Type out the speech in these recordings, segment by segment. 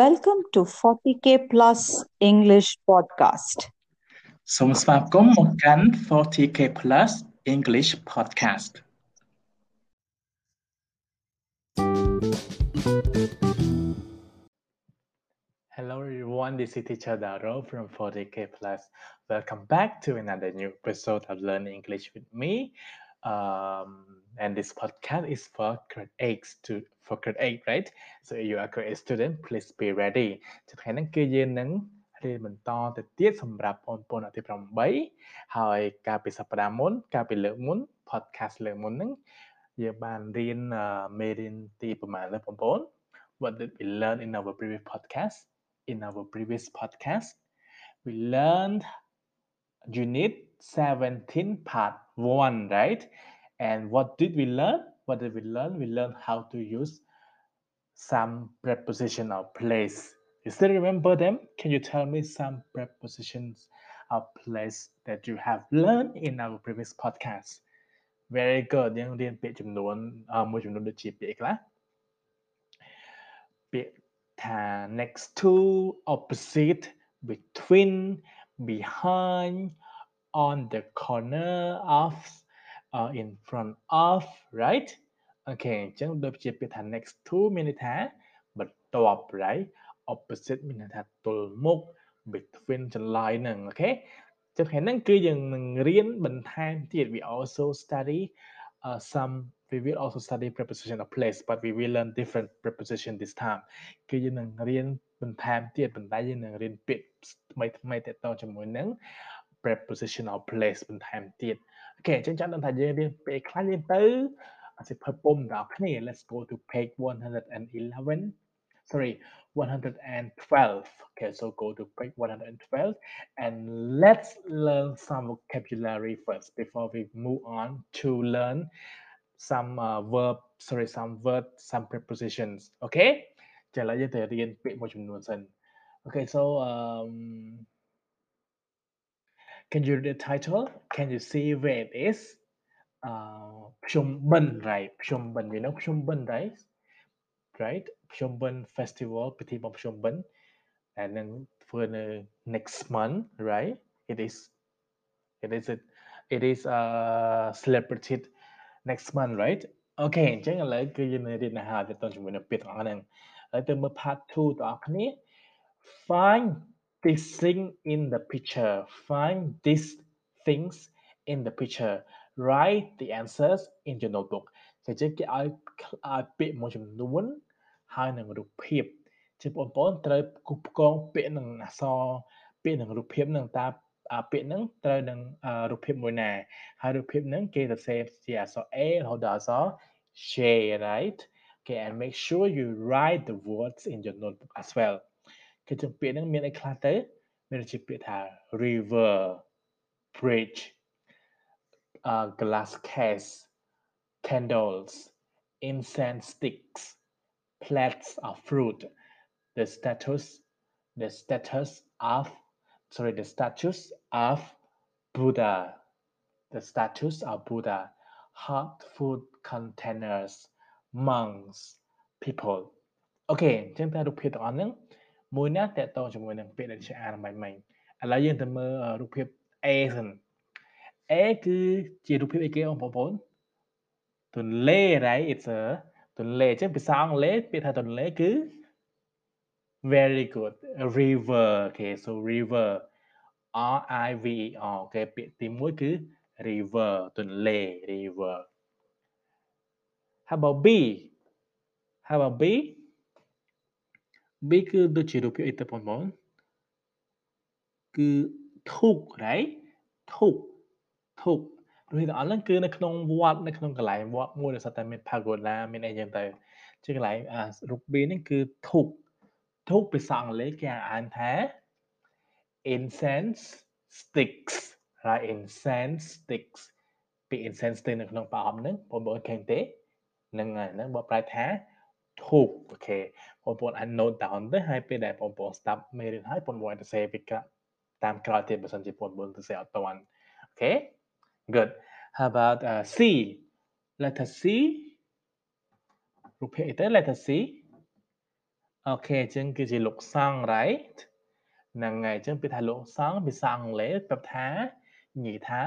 Welcome to 40k Plus English Podcast. សូមស្វាគមន៍មកកាន់ 40k Plus English Podcast Hello everyone, this is teacher Daro from 40k Plus. Welcome back to another new episode of Learn English with me. Um, and this podcast is for grade 8 to for grade 8, right? So if you are a grade 8 student, please be ready. ថ្ងៃហ្នឹងគឺយើងនឹងរៀនបន្តទៅទៀតសម្រាប់បងប្អូនអធិ8ហើយកាលពីសប្តាហ៍មុនកាលពីលើកមុន podcast លើកមុនហ្នឹងយើងបានរៀនមេរៀនទីប្រហែលលើបងប្អូន What did we learn in our previous podcast? In our previous podcast, we learned unit 17 part 1, right? And what did we learn? What did we learn? We learned how to use some preposition or place you still remember them? Can you tell me some prepositions or place that you have learned in our previous podcast? Very good យើងរៀនពាក្យចំនួនមួយចំនួនដូចជាពាក្យខ្លះពាក្យថា next to opposite between behind on the corner of uh, in front of right អូខេអញ្ចឹងដូចជាពាក្យថា next to មានន័យថាបន្ទាប់ right opposite មានន័យថាទល់មុខ between ចន្លោយហ្នឹងអូខេចឹងថ្ងៃហ្នឹងគឺយើងនឹងរៀនបន្ថែមទៀត we also study uh, some we will also study preposition of place but we will learn different preposition this time គឺយើងនឹងរៀនបន្ថែមទៀតប៉ុន្តែយើងនឹងរៀនពាក្យថ្មីថ្មីទាក់ទងជាមួយនឹង preposition of place បន្ថែមទៀតអូខេអញ្ចឹងចាំដឹងថាយើងរៀនពាក្យខ្លះរៀនទៅអសិភពពុំដល់គ្នា let's go to page 111 sorry 112 okay so go to page 112 and let's learn some vocabulary first before we move on to learn some uh, verb sorry some word some prepositions okay ចាឥឡូវយើងទៅរៀនពាក្យមួយចំនួនសិន okay so um can you read the title can you see where it is uh ភ្ជុំបិណ្ឌ right ភ្ជុំបិណ្ឌ you know ភ្ជុំបិណ្ឌ right right ភ្ជុំបិណ្ឌ festival ពិធីបុណ្យភ្ជុំបិណ្ឌដែលនឹងធ្វើនៅ next month right it is it is it it is uh celebrated next month right អូខេអញ្ចឹងឥឡូវគឺយើងនឹងរៀនអាហារទៅជាមួយនឹងពាក្យទាំងអស់ហ្នឹងហើយទៅមើល part 2ទាំងអស់គ្នា find this thing in the picture find these things in the picture write the answers in your notebook អញ្ចឹងគេឲ្យឲ្យពាក្យមួយចំនួនហើយនឹងរូបភាពជាបងប្អូនត្រូវគូផ្គងពាក្យនឹងអក្សរពាក្យនឹងរូបភាពនឹងតើពាក្យហ្នឹងត្រូវនឹងរូបភាពមួយណាហើយរូបភាពហ្នឹងគេសរសេរជាអក្សរ A រហូតដល់អក្សរ J right okay and make sure you write the words in your notebook as well គឺចឹងពាក្យហ្នឹងមានអីខ្លះទៅមានជាពាក្យថា river bridge uh glass case candles incense sticks plates of fruit, the status, the status of, sorry, the status of Buddha, the status of Buddha, hot food containers, monks, people អូខេអញ្ចឹងតែរូបភាពទាំងអស់ហ្នឹង មួយណាតកតងជាមួយនឹងពាក្យដែលជាអានមិញមិញឥឡូវយើងទៅមើលរូបភាព A សិន A គឺជារូបភាពអីគេបងប្អូនទន្លេ right it's a ទន្លេអញ្ចឹងភាសាអង់គ្លេសពាក្យថាទន្លេគឺ very good river អូខេ so river R I V E R អូខេពាក្យទី1គឺ river ទន្លេ river how about B how about B B គឺដូចជារូបភាពអីទៅបងប្អូនគឺធូប right ធូបធូបព្រោះទាំងអស់ហ្នឹងគឺនៅក្នុងវត្តនៅក្នុងកន្លែងវត្តមួយដែលសតតែមាន pagoda មានអីចឹងទៅជាកន្លែងអារូប B នេះគឺធូបធូបភាសាអង់គ្លេសគេអានថា incense sticks ហើយ incense sticks ពី incense ទៅនៅក្នុងប្រអប់ហ្នឹងបងប្អូនឃើញទេហ្នឹងហើយហ្នឹងបើប្រែថា ធូបអូខេបងប្អូនអាច note down ទៅហើយពេលដែលបងប្អូនស្ដាប់មេរៀនហើយបងប្អូនអាចទៅសេពីតាមក្រោយទៀតបើសិនជាបងប្អូនទៅសេអត់តាន់អូខេ Good. How about uh, C? Letter C. Repeat it. Letter C. អូខេអញ្ចឹងគឺជាលោកសង្ឃ right ហ្នឹងហើយអញ្ចឹងពេលថាលោកសង្ឃភាសាអង់គ្លេសប្រាប់ថានិយាយថា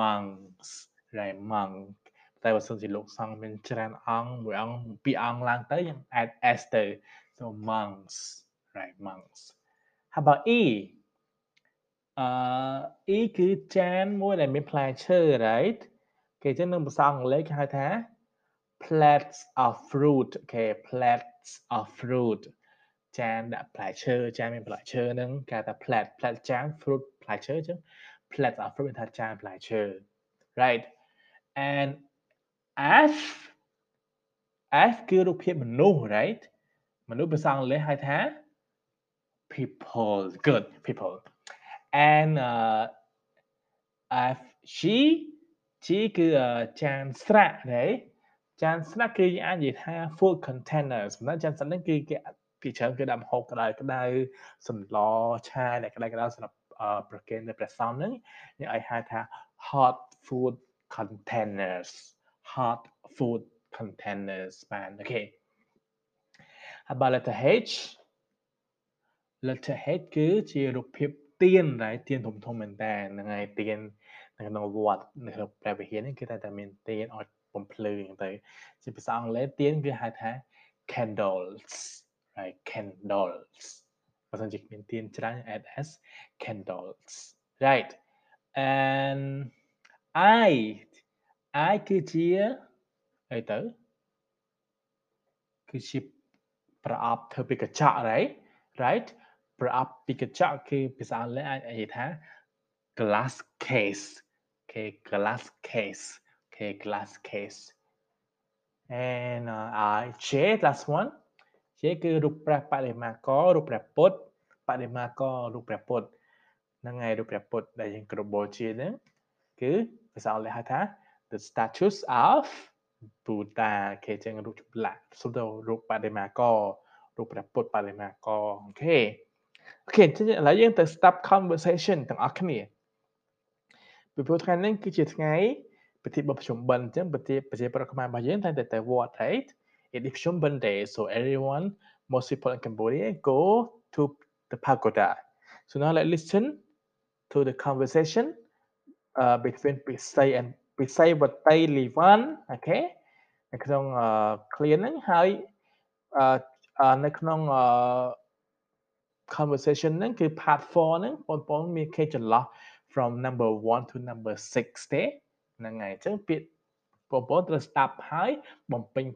monks right monk តែបើសិនជាលោកសង្ឃមានច្រើនអង្គមួយអង្គពីរអង្គឡើងទៅយើង add s ទៅ so monks right monks how about e អឺ e គឺចានមួយដែលមានផ្លែឈើ right គេអញ្ចឹងនៅភាសាអង់គ្លេសគេហៅថា plates of fruit អូខេ plates of fruit ចានដាក់ផ្លែឈើចានមានផ្លែឈើហ្នឹងគេថា plate plate ចាន fruit ផ្លែឈើអញ្ចឹង plates of fruit ថាចានផ្លែឈើ right and F F គឺរូបភាពមនុស្ស right មនុស្សភាសាអង់គ្លេសហៅថា people good people and uh, F G G គឺចានស្រាក់ណាចានស្រាក់គឺអាចនិយាយថា food containers ប៉ុន្តែចានស្រាក់ហ្នឹងគឺគេពីច្រើនគេដាក់ម្ហូបក្តៅក្តៅសម្លឆាដែលក្តៅក្តៅសម្រាប់ប្រគេននៅព្រះសង្ឃហ្នឹងយើងឲ្យហៅថា hot food containers hot food containers បានអូខេហើយបើ letter H letter H គឺជារូបភាពទៀនដែរទៀនធំធំមែនតើហ្នឹងហើយទៀននៅក្នុងវត្តនៅក្នុងព្រះវិហារនេះគឺតែតែមានទៀនឲ្យបំភ្លឺហ្នឹងទៅជាភាសាអង់គ្លេសទៀនគឺហៅថា candles right candles បើសិនជាមានទៀនច្រើន add as candles right and I I គឺជាអីទៅគឺជាប្រអប់ធ្វើពីកញ្ចក់ right right ប្រអប់ពីកញ្ចក់គឺភាសាអង់គ្លេសអាចនិយាយថា glass case គេ glass case គេ glass case and uh, I J last one J គឺរូបព្រះបដិមាកររូបព្រះពុទ្ធបដិមាកររូបព្រះពុទ្ធហ្នឹងហើយរូបព្រះពុទ្ធដែលយើងគ្រប់បូជាហ្នឹងគឺភាសាអង់គ្លេសហៅថា the statues of Buddha គេចឹងរូបចម្លាក់សុទ្ធទៅរូបបដិមាកររូបព្រះពុទ្ធបដិមាករអូខេអូខេអញ្ចឹងឥឡូវយើងទៅ stop conversation ទាំងអស់គ្នាពីព្រោះថ្ងៃនេះគឺជាថ្ងៃពិធីបុណ្យប្រជុំបិណ្ឌអញ្ចឹងប្រទេសប្រជាប្រដ្ឋខ្មែររបស់យើងតែតែទៅវត្ត right it is ប្រជុំបិណ្ឌ day so everyone most people in Cambodia go to the pagoda so now let's listen to the conversation uh, between Pisay and ពិសីវតីលីវ៉ាន់អូខេនៅក្នុង clear ហ្នឹងហើយនៅក្នុង conversation ហ្នឹងគឺ part 4ហ្នឹងបងប្អូនមានគេចន្លោះ from number 1 to number 6ទេហ្នឹងហើយអញ្ចឹងពាក្យបងប្អូនត្រូវស្ដាប់ហើយបំពេញ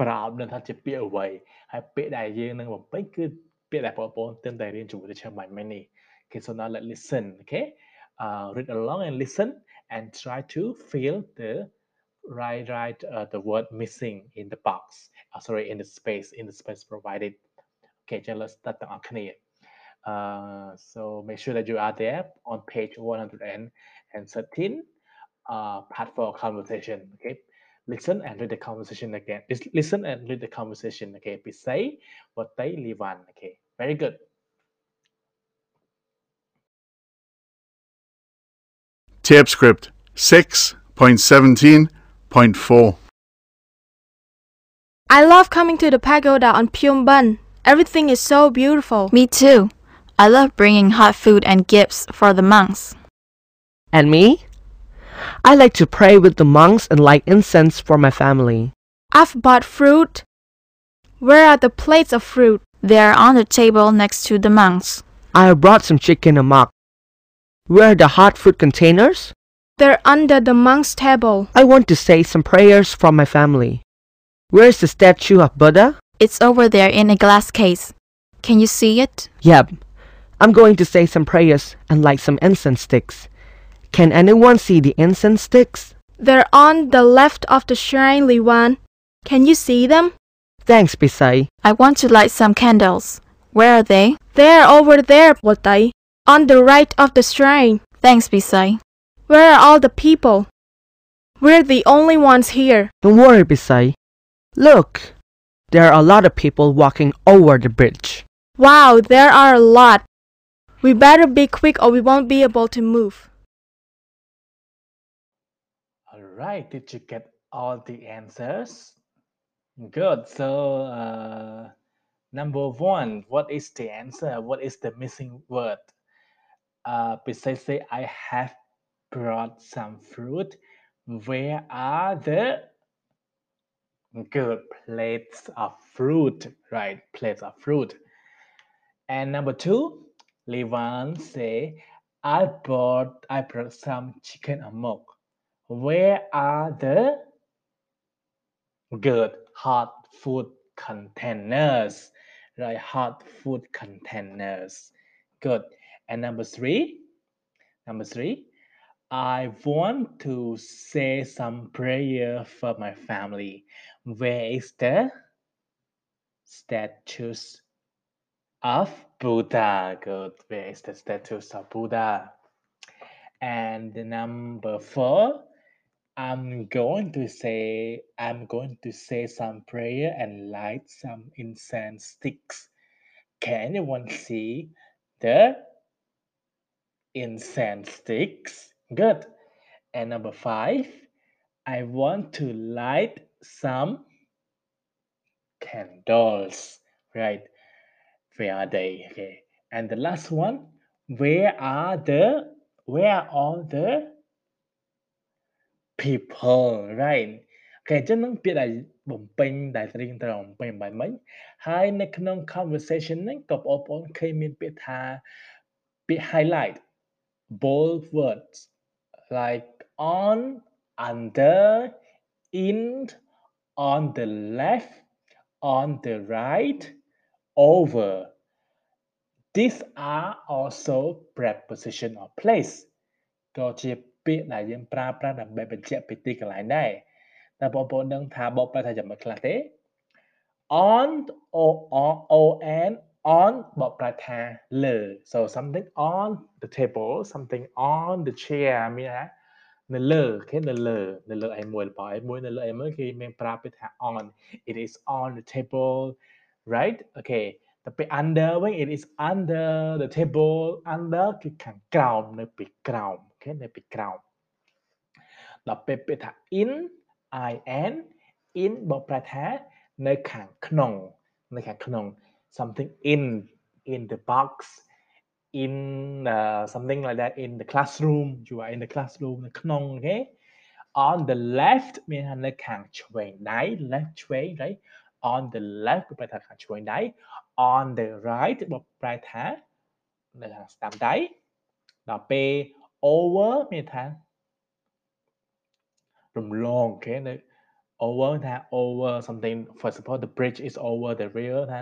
ប្រោបនឹងថាជាពាក្យអ្វីហើយពាក្យដែលយើងនឹងបំពេញគឺពាក្យដែលបងប្អូនទើបតែរៀនជាមួយ teacher បាញ់មិញនេះ Okay so now let's listen okay uh, read along and listen and try to fill the right right uh, the word missing in the box uh, sorry in the space in the space provided. Okay just let's uh, so make sure that you are there on page 113 uh, part for conversation okay? Listen and read the conversation again. Listen and read the conversation okay? Beside what they live on okay? Very good. Tape script 6.17.4 I love coming to the pagoda on Pchum Ben. Everything is so beautiful. Me too. I love bringing hot food and gifts for the monks. And me? I like to pray with the monks and light incense for my family. I've bought fruit. Where are the plates of fruit? They are on the table next to the monks. I have brought some chicken amok. Where are the hot food containers? They're under the monk's table. I want to say some prayers for my family. Where's the statue of Buddha? It's over there in a glass case. Can you see it? Yep. I'm going to say some prayers and light some incense sticks. Can anyone see the incense sticks? They're on the left of the shrine, Liwan. Can you see them? Thanks, Bisai. I want to light some candles. Where are they? They're over there, Wotai. On the right of the shrine. Thanks, Bisai. Where are all the people? We're the only ones here. Don't worry, Bisai. Look, there are a lot of people walking over the bridge. Wow, there are a lot. We better be quick or we won't be able to move. all right did you get all the answers Good. So, uh, number one, what is the answer? What is the missing word? Uh, precisely, I have brought some fruit. Where are the good plates of fruit? Right, plates of fruit. And number two, Levan say, I brought I brought some chicken amok. Where are the good hot food containers? Right, hot food containers. Good. And number three, number three, I want to say some prayer for my family. Where is the statues of Buddha? Good. Where is the statues of Buddha? And number four, I'm going to say I'm going to say some prayer and light some incense sticks. Can anyone see the incense sticks? Good. And number five, I want to light some candles. Right. Where are they? Okay. And the last one, where are the where are all the people right អូខេអញ្ចឹងនឹងពាក្យដែលបំពេញដែលត្រៀមត្រូវបំពេញបែបមិញហើយនៅក្នុង conversation ហ្នឹងក៏បងប្អូនឃើញមានពាក្យថាពាក្យ highlight bold words like on under in on the left on the right over these are also preposition of place ក៏ជាពាក្យដែលយើងប្រើប្រាស់ដើម្បីបញ្ជាក់ពីទីកន្លែងដែរតែបងប្អូនដឹងថាបកប្រែថាយ៉ាងម៉េចខ្លះទេ on o on บอกประธาเลย so something on the table something on the chair มีนะนเลอแค่นเลอนเลอไอ้มวยปอไอ้มวยนเลอไอ้มวยคือเมนปราไปทา on it is on the table right okay แต่ไป under when it is under the table under คือข้างกล่าวในปีกล่าวแค่ในปีกล่าวเราไปไปทา in i n in บอกประธานในข้างขนมในข้างขนม something in in the box in uh, something like that in the classroom you are in the classroom នៅក្នុងអូខេ on the left មានថានៅខាងឆ្វេងដៃ left ឆ្វេង right on the left បកប្រែថាខាងឆ្វេងដៃ on the right បកប្រែថានៅខាងស្ដាំដៃដល់ពេល over មានថារំលងអូខេនៅ over ថា over something for example the bridge is over the river ថា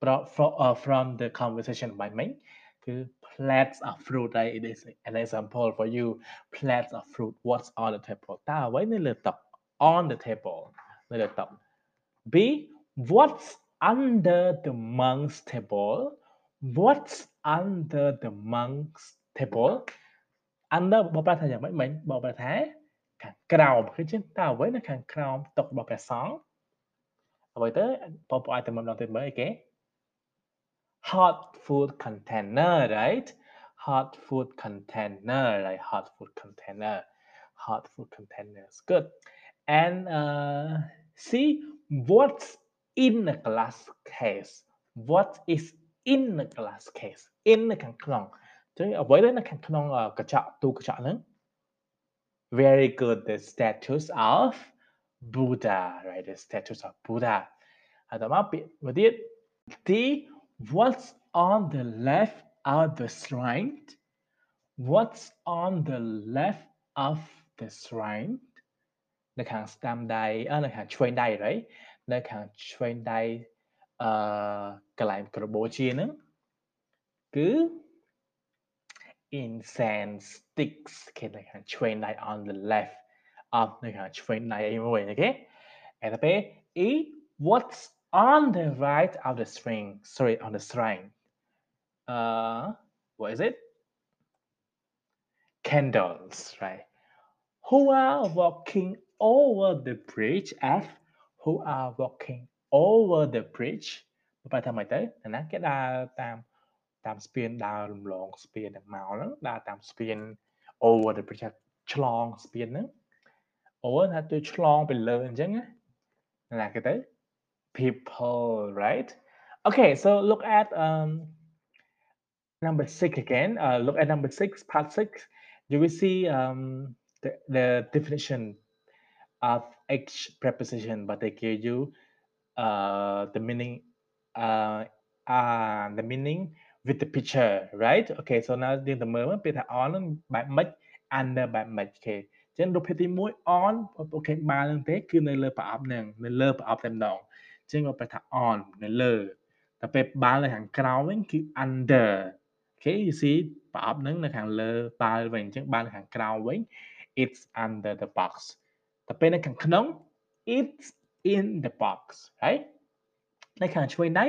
from uh, from the conversation បាញ់មិញគឺ plates of fruit right it is an example for you plates of fruit what's on the table តើអ្វីនៅលើតុ on the table នៅលើតុ B what's under the monk's table what's under the monk's table under បបប្រែថាយ៉ាងម៉េចមិញបបប្រែថាខាងក្រោមឃើញទេតើអ្វីនៅខាងក្រោមតុរបស់ព្រះសង្ឃអ្វីទៅបងប្អូនអាចទៅមើលម្ដងទៀតមើលអីគេ hot food container, right? Hot food container, like hot food container, hot food containers. Good. And uh, see what's in the glass case. What is in the glass case? In the kangklong. Chứ ở với. Very good. The statues of Buddha, right? The statues of Buddha. À, đó mà biết, mà it? The what's on the left of the shrine what's on the left of the shrine នៅខាងស្ដាំដៃអឺនៅខាងឆ្វេងដៃ right នៅខាងឆ្វេងដៃអឺកន្លែងក្របូជាហ្នឹងគឺ incense sticks គេនៅខាងឆ្វេងដៃ on the left of នៅខាងឆ្វេងដៃអីមួយអូខេហើយទៅពេល E. What's on the right of the string? Sorry, on the string. Uh, what is it? Candles, right? Who are walking over the bridge? F. Who are walking over the bridge បែរថាម៉េចទៅណាគេដើរតាមតាមស្ពានដើររំលងស្ពានហ្នឹងមកហ្នឹងដើរតាមស្ពាន over the bridge ឆ្លងស្ពានហ្នឹង over ថាទៅឆ្លងទៅលើអញ្ចឹងណាណាគេទៅ people right okay so look at um number 6 again uh, look at number 6 part 6 you will see um the, the definition of each preposition but they give you uh the meaning uh uh the meaning with the picture right okay so now យើងទៅមើលពេលថា on ហ្នឹងបែបម៉េច under បែបម៉េចអូខេចឹងរូបភាពទី1 on អូខេបាល់ហ្នឹងទេគឺនៅលើប្រអប់ហ្នឹងនៅលើប្រអប់តែម្ដង ចឹងក៏បែរថា on នៅលើតែពេលបាល់នៅខាងក្រោមវិញគឺ under អូខេ you see ប្រអប់ហ្នឹងនៅខាងលើបាល់វិញអញ្ចឹងបាល់នៅខាងក្រោមវិញ it's under the box តែពេលនៅខាងក្នុង it's in the box right នៅខាងឆ្វេងដៃ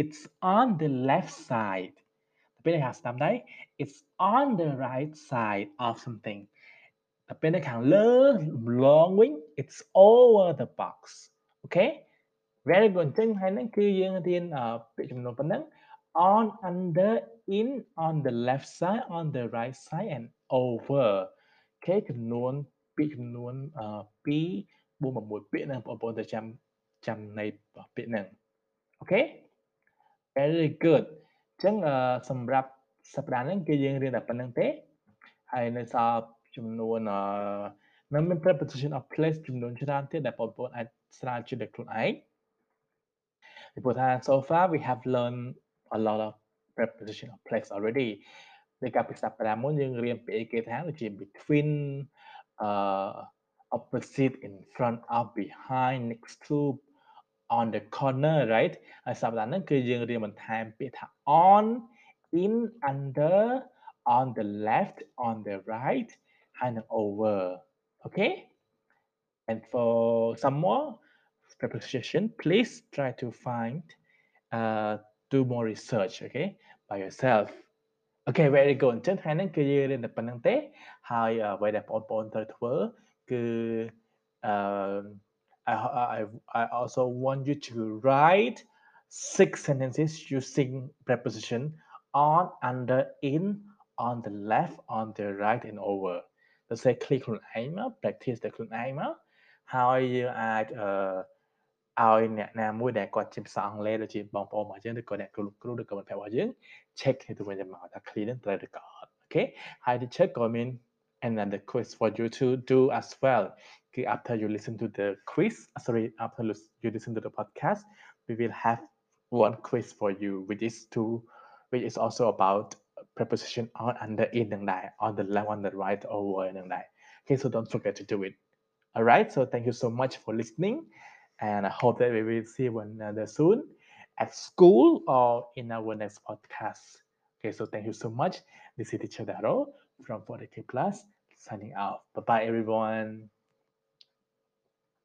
it's on the left side តែពេលនៅខាងស្ដាំដៃ it's on the right side of something តែពេលនៅខាងលើលងវិញ it's over the box okay very good អញ្ចឹងហើយហ្នឹងគឺយើងរៀនពាក្យចំនួនប៉ុណ្ណឹង on under in on the left side on the right side and over អូខេចំនួនពាក្យចំនួន2 4 6ពាក្យហ្នឹងបងប្អូនទៅចាំចាំនៃពាក្យហ្នឹងអូខេ very good អញ្ចឹងសម្រាប់សប្តាហ៍ហ្នឹងគឺយើងរៀនតែប៉ុណ្្នឹងទេហើយនៅសល់ចំនួនអឺនៅមាន preposition of place ចំនួនច្រើនទៀតដែលបងប្អូនអាចស្រាវជ្រាវដោយខ្លួនឯង So far, we have learned a lot of preposition of place already. ในการปรึกษาประดามนยังเรียนไปเอกทางที่ between uh, opposite in front of behind next to on the corner right? ไอ้สับหลังนั่นคือยังเรียนมันแทนไปทาง on in under on the left on the right and over. Okay? And for some more preposition please try to find uh do more research okay by yourself okay very good អញ្ចឹងថ្ងៃហ្នឹងគឺយើងរៀនតែប៉ុណ្្នឹងទេហើយអ្វីដែលបងប្អូនត្រូវធ្វើគឺអឺ I, I, I also want you to write six sentences using preposition on, under, in, on the left, on the right, and over. ទៅសេคลิกខ្លួនឯងមក practice តែខ្លួនឯងមកហើយយើងអាចអឺ ឲ្យអ្នកណាមួយដែលគាត់ជាភាសាអង់គ្លេសដូចជាបងប្អូនរបស់យើងឬក៏អ្នកគ្រូគ្រូឬក៏មិត្តភ័ក្តិរបស់យើង check ទៅវិញទៅមកថា clear នឹងត្រូវឬក៏អត់អូខេហើយ the check ក៏មាន another quiz for you to do as well after you listen to the quiz sorry after you listen to the podcast we will have one quiz for you which is to which is also about preposition on under in នឹងដែរ on the left on the right over នឹងដែរ okay so don't forget to do it all right so thank you so much for listening and i hope that we will see one another soon at school or in our next podcast. Okay so thank you so much. This is teacher Daro from 40k plus signing out bye bye everyone